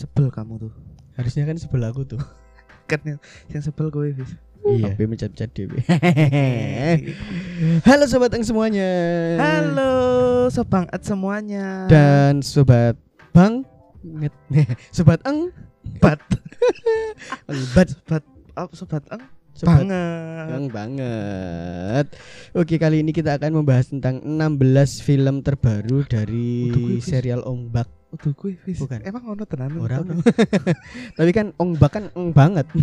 Sebel kamu tuh. Harusnya kan sebelah aku tuh. Kan yang, yang sebel kowe Fis. Iya. Tapi mencet-mencet dewe. Halo sobat eng semuanya. Halo sobanget semuanya. Dan sobat Bang sobat Eng Bat. Bat sobat oh, sobat eng Sobat banget. Eng banget. Oke, kali ini kita akan membahas tentang 16 film terbaru dari Udah, gue, serial Ombak. Udah gue Fis. Bukan. Emang ono tenan. Ora ono. Tapi kan Ombak kan eng banget.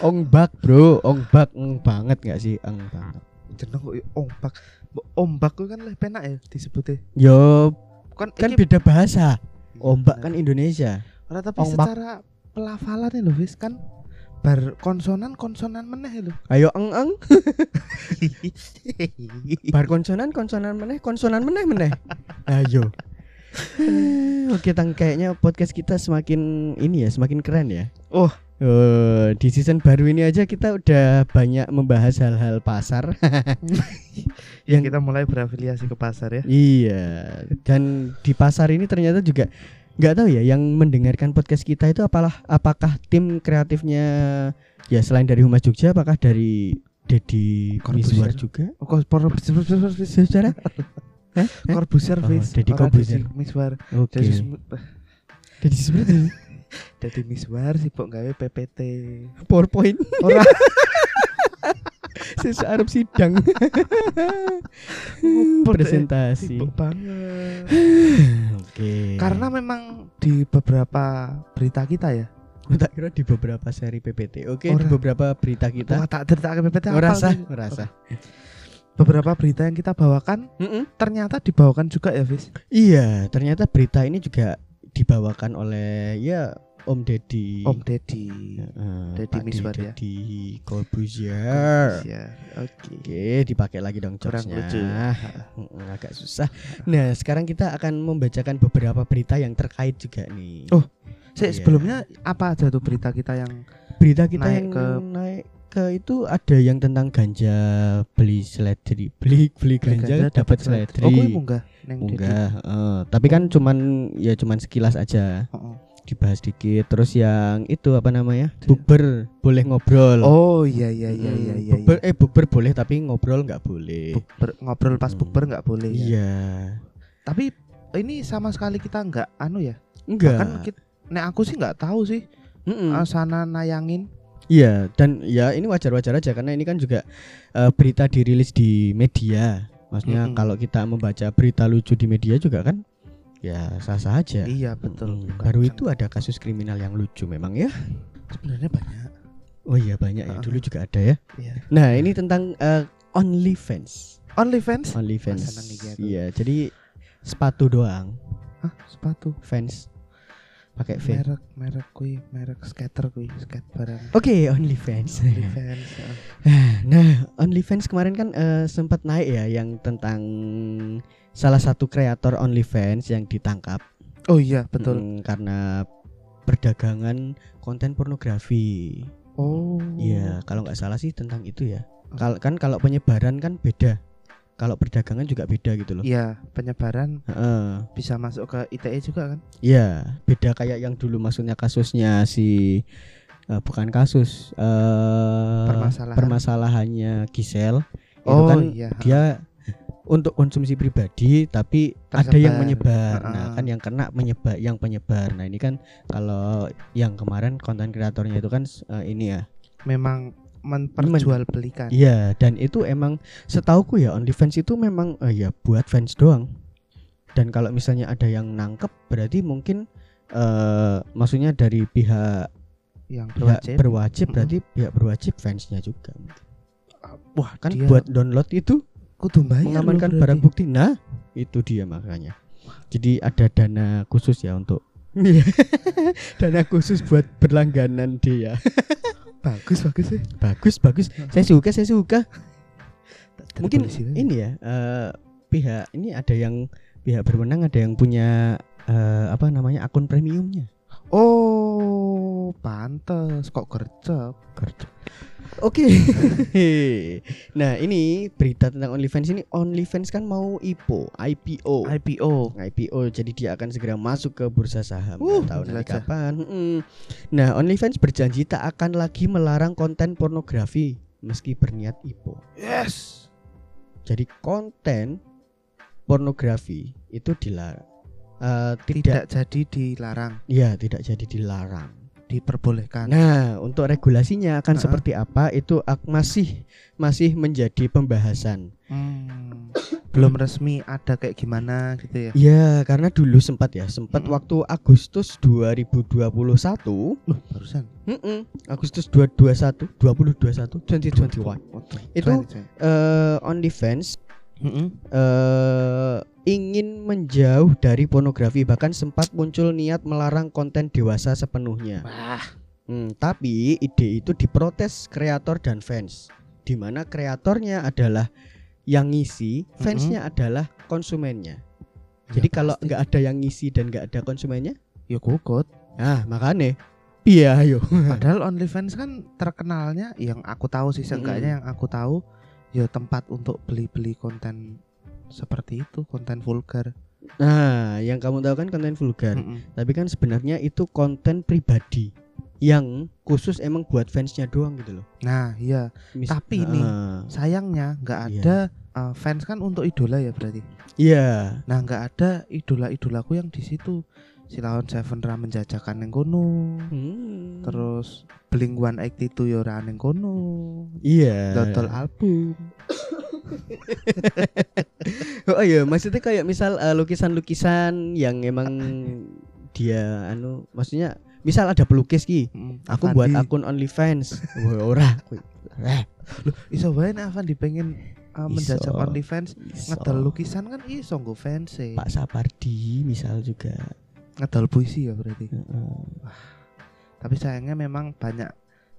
Ombak, Bro. Ombak eng banget nggak sih? Eng banget. Jeneng kok ombak. Mbok Ombak ku kan lebih penak ya disebutnya. Yo, Kan kan beda bahasa. Ombak Iya, kan Indonesia. Ora tapi Ombak. secara pelafalan lho Fis kan bar konsonan konsonan meneh lho. Ayo eng eng. Bar konsonan konsonan meneh konsonan meneh meneh. Ayo. Oke, tang kayaknya podcast kita semakin ini ya, semakin keren ya. Oh. Eh, di season baru ini aja kita udah banyak membahas hal-hal pasar. yang kita mulai berafiliasi ke pasar ya. iya. Dan di pasar ini ternyata juga nggak tahu ya yang mendengarkan podcast kita itu apalah apakah tim kreatifnya ya selain dari Humas Jogja apakah dari Dedi Corbuzier. Miswar juga? Oh, Corbuzier Secara Corbuzier Fis. Deddy Corbuzier. Miswar. Oke. Deddy seperti Deddy Miswar sibuk gawe PPT. PowerPoint. Ora Sesuk arep sidang. Dek? Presentasi. sibuk banget. Oke. Karena memang di beberapa berita kita ya. tak kira di beberapa seri PPT. Oke, di Ora. beberapa berita Wah, kita. tak cerita PPT apa Merasa, merasa. Beberapa berita yang kita bawakan ternyata dibawakan juga ya, Fis. Iya, ternyata berita ini juga dibawakan oleh ya Om Deddy. Om Deddy. Heeh, Deddy Miswar ya. Deddy Corbuzier. Ya, oke. Oke, dipakai lagi dong Kurang lucu. Mm, agak susah. Nah, sekarang kita akan membacakan beberapa berita yang terkait juga nih. Oh, Sik, Iya. sebelumnya apa aja tuh berita kita yang berita kita naik yang ke- naik ke itu ada yang tentang ganja beli seledri, beli beli ganja, dapat seledri. Oh, munggah. Munggah, eh, tapi kan cuman ya cuman sekilas aja Heeh. Dibahas dikit. Terus yang itu apa namanya? Iya. Bukber boleh ngobrol. Oh, iya iya iya Hmm, iya iya. bukber eh bukber boleh tapi ngobrol nggak boleh. Bukber- ngobrol pas Hmm. bukber nggak boleh ya. Iya. Tapi ini sama sekali kita nggak anu ya. Enggak. Kan nek aku sih nggak tahu sih Mm-mm. asana nayangin. Iya, dan ya ini wajar-wajar aja karena ini kan juga eh, berita dirilis di media. Maksudnya Mm-mm. kalau kita membaca berita lucu di media juga kan ya sah-sah aja. Iya betul. Mm, Bukan Baru itu ada kasus kriminal yang lucu memang ya. sebenarnya banyak. Oh iya banyak ya. Ah. Dulu juga ada ya. Iya. Nah, ini tentang eh, OnlyFans. OnlyFans? OnlyFans. seneng iki aku. Iya, jadi sepatu doang, Hah, sepatu. fans pakai V. Merek merek kui, merek skater kui, skate barang. Oke, OnlyFans. OnlyFans. heeh. Nah, OnlyFans kemarin kan eh, sempat naik ya yang tentang salah satu kreator OnlyFans yang ditangkap Oh iya, betul. mm, karena perdagangan konten pornografi. Oh. Iya, kalau nggak salah sih tentang itu ya. Kalau kan kalau penyebaran kan beda. Kalau perdagangan juga beda gitu loh. Iya, penyebaran Heeh. bisa masuk ke ITE juga kan? Iya, beda kayak yang dulu maksudnya kasusnya si eh, bukan kasus eh Permasalahan. permasalahannya Gisel. itu Oh, kan iya. dia untuk konsumsi pribadi tapi ada Tersebar. yang menyebar. Nah, Heeh. kan yang kena menyebar yang penyebar. Nah, ini kan kalau yang kemarin konten kreatornya itu kan eh, ini ya. Memang memperjualbelikan. Iya, dan itu emang setauku ya OnlyFans itu memang eh, ya buat fans doang. Dan kalau misalnya ada yang nangkep berarti mungkin eh maksudnya dari pihak Yang pihak berwajib. berwajib Mm-mm. berarti pihak berwajib fansnya juga. Wah, Kan dia buat download itu kudu bayar mengamankan barang bukti. Nah, itu dia makanya. Jadi ada dana khusus ya untuk Iya. dana khusus buat berlangganan dia. Bagus bagus sih. bagus, bagus. Saya suka, saya suka. Mungkin ini. ya eh, pihak ini ada yang pihak berwenang ada yang punya eh, apa namanya akun premiumnya. Oh. Oh, pantes kok gercep. Gercep. Oke. nah, ini berita tentang OnlyFans ini OnlyFans kan mau IPO, IPO. IPO. IPO jadi dia akan segera masuk ke bursa saham Uh, Nggak tahu nanti kapan Mm-mm. nah OnlyFans berjanji tak akan lagi melarang konten pornografi meski berniat IPO Yes. jadi konten pornografi itu dilarang Eh, Tidak tidak, jadi dilarang, ya tidak jadi dilarang diperbolehkan. nah untuk regulasinya akan Nah. seperti apa itu masih masih menjadi pembahasan Hmm, belum resmi ada kayak gimana gitu ya. ya karena dulu sempat ya sempat Mm-mm. waktu Agustus 2021 Loh, barusan. Mm-mm. Agustus 2021 2021 2021 Waduh, Itu- 2020. eh OnlyFans Mm-mm. eh ingin menjauh dari pornografi bahkan sempat muncul niat melarang konten dewasa sepenuhnya. Wah, Hmm, tapi ide itu diprotes kreator dan fans, di mana kreatornya adalah yang ngisi, fansnya adalah konsumennya. Jadi ya kalau pasti. nggak ada yang ngisi dan nggak ada konsumennya, ya gugut. nah makanya, iya ayo. Padahal OnlyFans kan terkenalnya yang aku tahu sih seenggaknya yang aku tahu ya tempat untuk beli-beli konten seperti itu, konten vulgar. Nah, yang kamu tahu kan konten vulgar. Mm-mm. Tapi kan sebenarnya itu konten pribadi yang khusus emang buat fansnya doang gitu loh. Nah, iya. Mis- Tapi Ah, Sayangnya nggak Iya. ada uh, fans kan untuk idola ya berarti. iya, Nah, nggak ada idola-idolaku yang di situ. Silaon Seven ra menjajakan yang kono. Hmm. Terus Blink 182 ya ora ning kono. iya. Dodol album. Oh iya, maksudnya kayak misal eh, lukisan-lukisan yang emang dia anu, maksudnya misal ada pelukis ki, Mm, aku buat akun OnlyFans. Ora. Eh, Iso wae nek pengen uh, menjajak Iso. OnlyFans ngedol lukisan kan iso nggo fans e. Pak Sapardi misal juga. Ngedol puisi ya berarti. Heeh. Tapi sayangnya memang banyak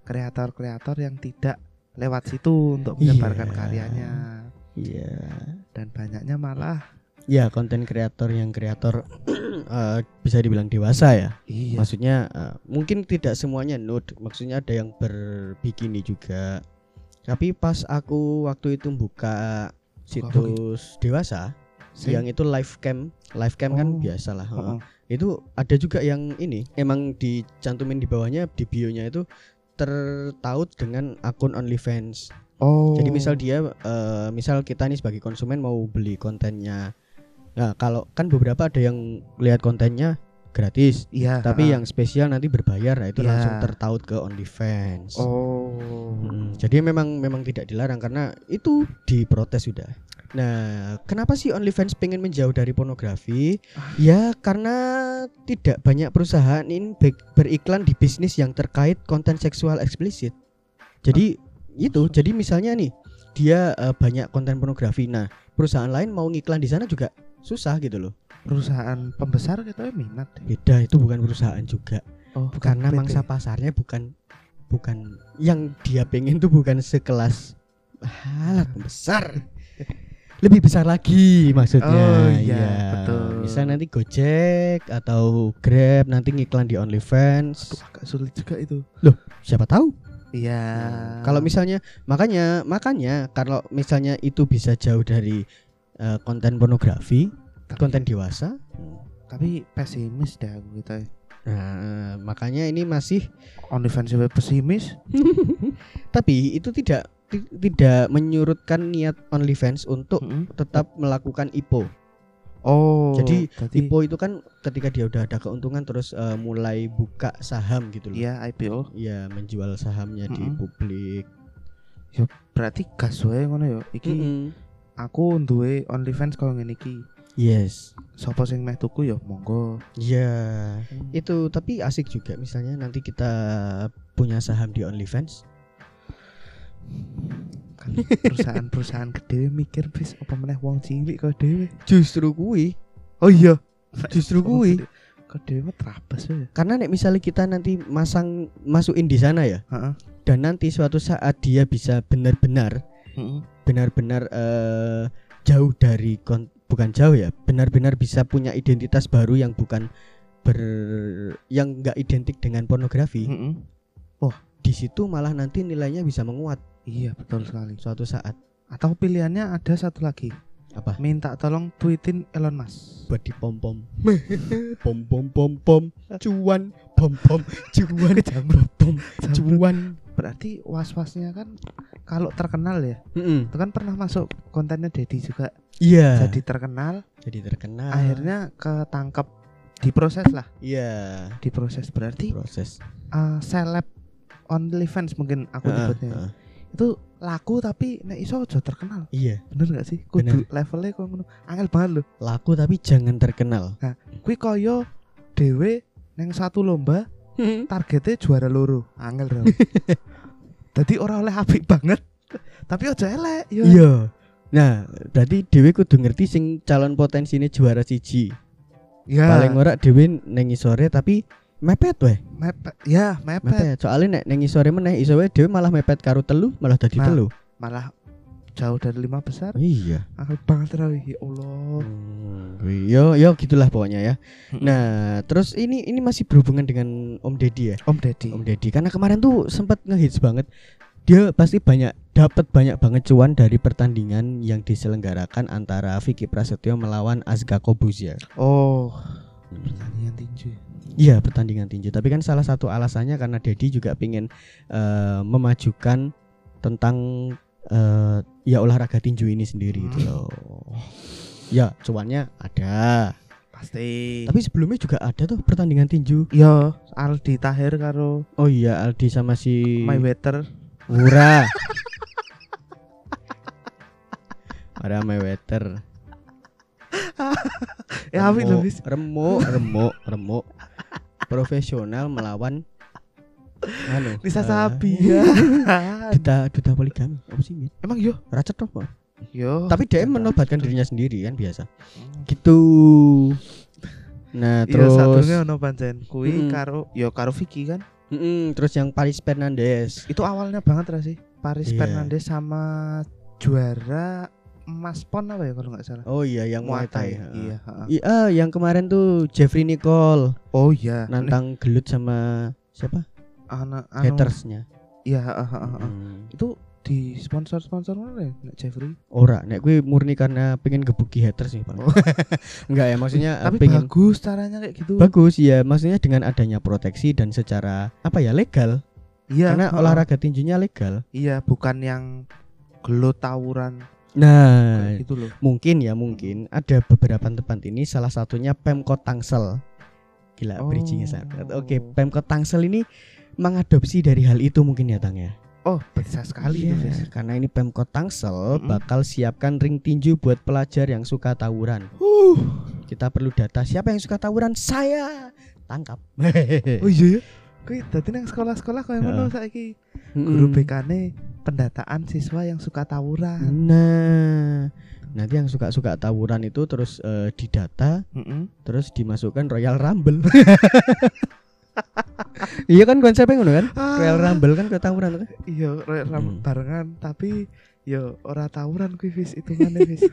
kreator-kreator yang tidak lewat situ untuk menyebarkan Iya. karyanya Iya. dan banyaknya malah Ya konten kreator yang kreator eh, bisa dibilang dewasa ya. iya Maksudnya eh, mungkin tidak semuanya nude, maksudnya ada yang berbikini juga. Tapi pas aku waktu itu buka situs dewasa, Sing- yang itu live cam, live cam kan Oh. biasa lah. Heeh. Itu ada juga yang ini, emang dicantumin di bawahnya di bionya itu tertaut dengan akun OnlyFans. Oh. Jadi misal dia eh, misal kita nih sebagai konsumen mau beli kontennya. Nah, kalau kan beberapa ada yang lihat kontennya gratis, iya. tapi heeh. yang spesial nanti berbayar. Nah, itu Iya. langsung tertaut ke OnlyFans. Oh. Mm, jadi memang memang tidak dilarang karena itu diprotes sudah. Nah, kenapa sih OnlyFans pengen menjauh dari pornografi? Ah. Ya karena tidak banyak perusahaan ini be- beriklan di bisnis yang terkait konten seksual eksplisit. Jadi itu, jadi misalnya nih dia eh, banyak konten pornografi. Nah, perusahaan lain mau ngiklan di sana juga susah gitu loh. Perusahaan pembesar kita minat deh. Beda itu bukan perusahaan juga. Oh, karena PT. mangsa pasarnya bukan bukan yang dia pengen tuh bukan sekelas alat besar lebih besar lagi maksudnya Oh, iya, betul. misal nanti Gojek atau Grab nanti ngiklan di OnlyFans Aduh, agak sulit juga itu. siapa tahu Iya. kalau misalnya makanya makanya kalau misalnya itu bisa jauh dari eh, konten pornografi Tapi- konten dewasa tapi pesimis deh aku gitu ya. nah makanya ini masih OnlyFans juga pesimis. Tapi itu tidak ti- tidak menyurutkan niat OnlyFans untuk Mm-mm. tetap melakukan IPO. Oh. Jadi, berarti- IPO itu kan ketika dia udah ada keuntungan terus eh, mulai buka saham gitu loh. Iya IPO. Iya, menjual sahamnya di Mm-mm. publik. Berarti gas wae ngono ya. Iki Mm-mm. Aku duwe OnlyFans kalau ngene iki. Yes. Sopo sing meh tuku ya monggo. Iya. Itu tapi asik juga misalnya nanti kita punya saham di OnlyFans. Kan perusahaan-perusahaan gede mikir bis apa meneh wong cilik kok dhewe. Justru kui, Oh iya. justru kui. Kok dhewe terabas ya. Karena nek misalnya kita nanti masang masukin di sana ya, Heeh. dan nanti suatu saat dia bisa benar-benar Benar-benar eh, jauh dari kon- bukan jauh ya benar-benar bisa punya identitas baru yang bukan ber yang nggak identik dengan pornografi, Mm-mm. di situ malah nanti nilainya bisa menguat Iya betul sekali. suatu saat. Atau pilihannya ada satu lagi. Apa? Minta tolong tweetin Elon Musk. Buat di pom pom. pom pom pom pom cuan pom pom cuan pom pom cuan. Berarti was-wasnya kan kalau terkenal ya. Mm-mm. Itu kan pernah masuk kontennya Dedi juga. Iya. Jadi terkenal, Jadi terkenal. akhirnya ketangkep diproses lah. iya Diproses berarti proses. uh, seleb OnlyFans mungkin aku Heeh, nyebutnya. heeh. Itu laku tapi nek iso aja terkenal. Iya, Bener gak sih? Kudu levelnya kok ngono. Angel banget loh. laku tapi jangan terkenal. Kuwi koyo dhewe neng satu lomba targetnya juara loro. Angel dong. Jadi orang oleh apik banget. Tapi aja elek yo. Iya. Nah, berarti Dewi kudu ngerti sing calon potensinya juara siji. Ya. Paling ora Dewi neng sore tapi mepet weh. mepet. Ya, mepet. Mepet. Soalnya nek neng sore meneh iso wae Dewi malah mepet karo telu, malah dadi Nah. telu. Malah jauh dari lima besar. Iya. Angel banget rawi. Ya Allah. Hmm, yo yo gitulah pokoknya ya. Nah, terus ini ini masih berhubungan dengan Om Deddy ya. Om Deddy. Om Deddy karena kemarin tuh sempat ngehits banget. Dia pasti banyak dapat banyak banget cuan dari pertandingan yang diselenggarakan antara Vicky Prasetyo melawan Azga Kobuzia. Oh. Pertandingan tinju. ya? Iya pertandingan tinju. Tapi kan salah satu alasannya karena Dedi juga pingin eh, memajukan tentang eh, ya olahraga tinju ini sendiri itu loh. Ya cuannya ada. Pasti. Tapi sebelumnya juga ada tuh pertandingan tinju. Yo, Aldi Tahir karo Oh iya Aldi sama si Mayweather. Wura. Ada Mayweather. Ya apik lho, Remuk, wis. remuk, remuk, remuk. Profesional melawan. Bisa eh, sapi ya. duta duta poligami apa sih? Emang yo. racet apa Yo. tapi dia Benar. menobatkan dirinya sendiri kan biasa Hmm. gitu nah Iya, terus satunya ono pancen. Kui Mm-mm. karo yo karo Vicky kan. Mm-mm, terus yang Paris Fernandes Itu awalnya banget ra sih. Paris Iya. Fernandes sama juara emas pon apa ya kalau nggak salah. oh iya yang Muay Thai Iya, Iya. heeh. Iya, yang kemarin tuh Jeffrey Nicole Oh iya. nantang gelut sama siapa? anak Hatersnya. Iya, heeh, heeh, heeh. Hmm. Itu di sponsor-sponsor mana ya? Nek Jeffrey. Ora, nek gue murni karena pengen gebuki haters nih, Pak. Oh. Enggak ya, maksudnya Tapi pengen bagus caranya kayak gitu. bagus ya, maksudnya dengan adanya proteksi dan secara apa ya legal. Iya. karena olahraga tinjunya legal. Iya, bukan yang gelut tawuran Nah, kayak gitu loh. mungkin ya mungkin ada beberapa tempat ini salah satunya Pemkot Tangsel. Gila, Oh. bridgingnya sangat. Oke, Pemkot Tangsel ini mengadopsi dari hal itu mungkin ya, Tang ya. Oh, bisa sekali Iya, itu, Fis. karena ini Pemkot Tangsel Mm-mm. bakal siapkan ring tinju buat pelajar yang suka tawuran. Uh. Kita perlu data siapa yang suka tawuran? Saya. Tangkap. Oh iya ya. Kuwi dadi nang sekolah-sekolah koyo ngono saiki. Guru. BK-ne pendataan siswa yang suka tawuran. Nah, nanti yang suka-suka tawuran itu terus eh, didata, Heeh. terus dimasukkan Royal Rumble. iya kan konsepnya ngono kan? Royal Rumble kan ke tawuran kan? Iya, royal Hmm. barengan tapi yo ora tawuran kuwi Fis, itu mana Fis.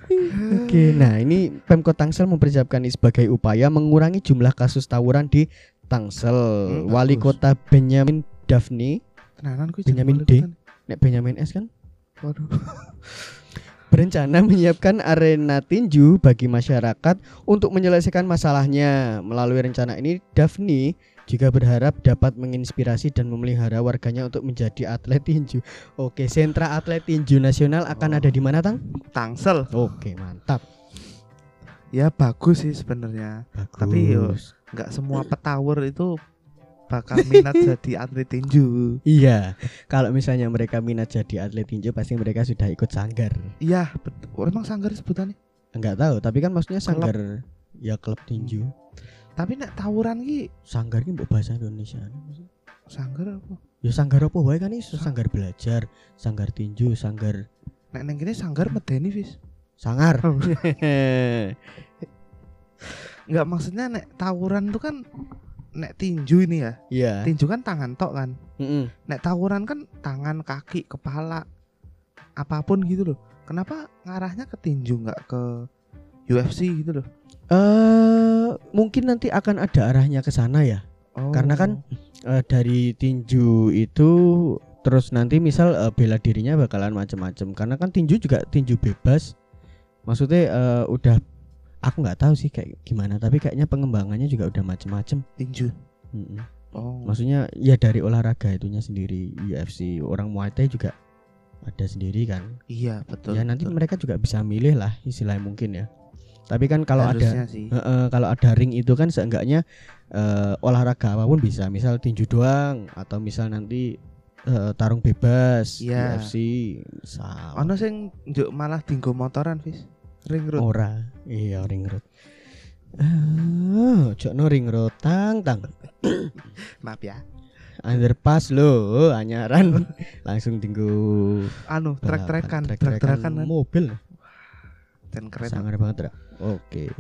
Oke, nah ini Pemkot Tangsel mempersiapkan ini sebagai upaya mengurangi jumlah kasus tawuran di Tangsel. Hmm, Wali bagus. Kota Benyamin Daphne, Tenanan kuwi Benyamin D. nek Benyamin S kan. Waduh. berencana menyiapkan arena tinju bagi masyarakat untuk menyelesaikan masalahnya. Melalui rencana ini, Daphne juga berharap dapat menginspirasi dan memelihara warganya untuk menjadi atlet tinju. Oke, sentra atlet tinju nasional akan Oh. ada di mana, Tang? Tangsel. Oke, mantap. Ya bagus sih sebenarnya. Bagus. Tapi yo- Enggak semua petawur itu bakal minat jadi atlet tinju. Iya, kalau misalnya mereka minat jadi atlet tinju pasti mereka sudah ikut sanggar. Iya, betul. Emang sanggar sebutannya. Enggak tahu, tapi kan maksudnya Klub. sanggar ya klub tinju. Tapi nek tawuran ki Sanggar ini mbok bahasa Indonesia. sanggar apa? Ya sanggar apa wae kan iso sanggar belajar, sanggar tinju, sanggar Nek neng kene sanggar medeni Fis. sangar. Oh. Enggak maksudnya nek tawuran itu kan nek tinju ini ya. Iya. Tinju kan tangan tok kan. Mm-mm. Nek tawuran kan tangan, kaki, kepala, apa pun gitu loh. Kenapa ngarahnya ke tinju nggak ke UFC gitu loh? Eh mungkin nanti akan ada arahnya ke sana ya. Oh. Karena kan eh, dari tinju itu terus nanti misal eh, bela dirinya bakalan macam-macam. Karena kan tinju juga tinju bebas. Maksudnya eh, udah aku nggak tahu sih kayak gimana, tapi kayaknya pengembangannya juga udah macam-macam. tinju. Mm-mm. Oh. Maksudnya ya dari olahraga itunya sendiri UFC orang Muay Thai juga ada sendiri kan. iya betul. ya nanti betul. mereka juga bisa milih lah istilahnya mungkin ya. Tapi kan kalau ada sih. Heeh, kalau ada ring itu kan seenggaknya eh, olahraga apa pun bisa, misal tinju doang atau misal nanti eh, tarung bebas, Iya. UFC, misal. Ono sing njuk malah dinggo motoran, Fis. Ring road. ora, iya ring road. Ah, ojo no ring road tang tang. Maaf ya. Underpass lo, anyaran langsung tinggu Anu, trek-trekan, trek-trekan kan. mobil. dan keren. Sangar banget, Ra. Oke.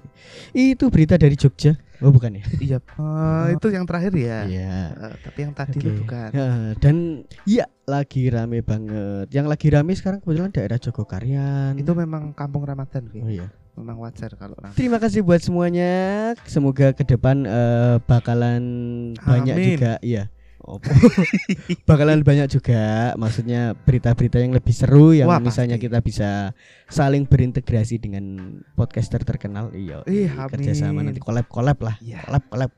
Itu berita dari Jogja. Oh, bukan ya? Iya. Oh, itu yang terakhir ya. Iya. Eh, tapi yang tadi Oke. itu bukan. Ya, dan iya lagi rame banget. Yang lagi rame sekarang kebetulan daerah Jogokarian. Itu memang kampung Ramadan, Fis. Oh iya. Memang wajar kalau ramai. Terima kasih buat semuanya. Semoga ke depan eh, bakalan banyak Amin. juga iya. Opo. bakalan banyak juga maksudnya berita-berita yang lebih seru yang Wah, misalnya pasti. kita bisa saling berintegrasi dengan podcaster terkenal iya Ih, kerjasama nanti collab collab lah Iya. collab collab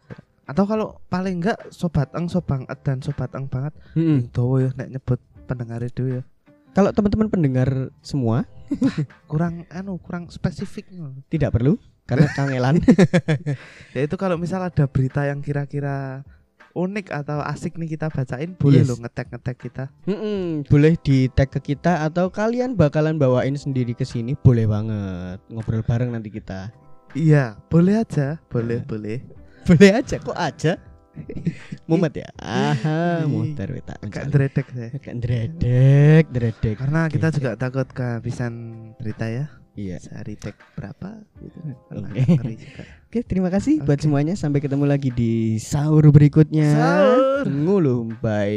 Atau kalau paling enggak sobat eng sobang ed dan sobat eng banget. Yang dowo ya nek nyebut pendengar itu ya. kalau teman-teman pendengar semua Kurang anu, kurang spesifik tidak perlu karena kangelan Ya itu kalau misal ada berita yang kira-kira unik atau asik nih kita bacain boleh Yes. loh ngetek-ngetek kita. Mm-mm, boleh di tag ke kita atau kalian bakalan bawain sendiri ke sini boleh banget ngobrol bareng nanti kita Iya, boleh aja, boleh, Nah. boleh. boleh aja kok aja mumet ya aha muter tak Gak dredek saya. dredek dredek Karena kita juga takut kehabisan berita ya. Iya Sehari tek berapa gitu. Oke. juga. oke terima kasih buat Oke. semuanya sampai ketemu lagi di sahur berikutnya Sahur. ngulum by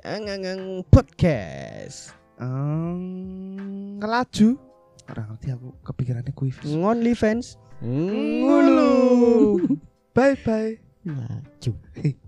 angangang podcast Em, ngelaju. Orang ngerti aku kepikirannya kuis. ngonly fans Ngulum. Bye bye. maju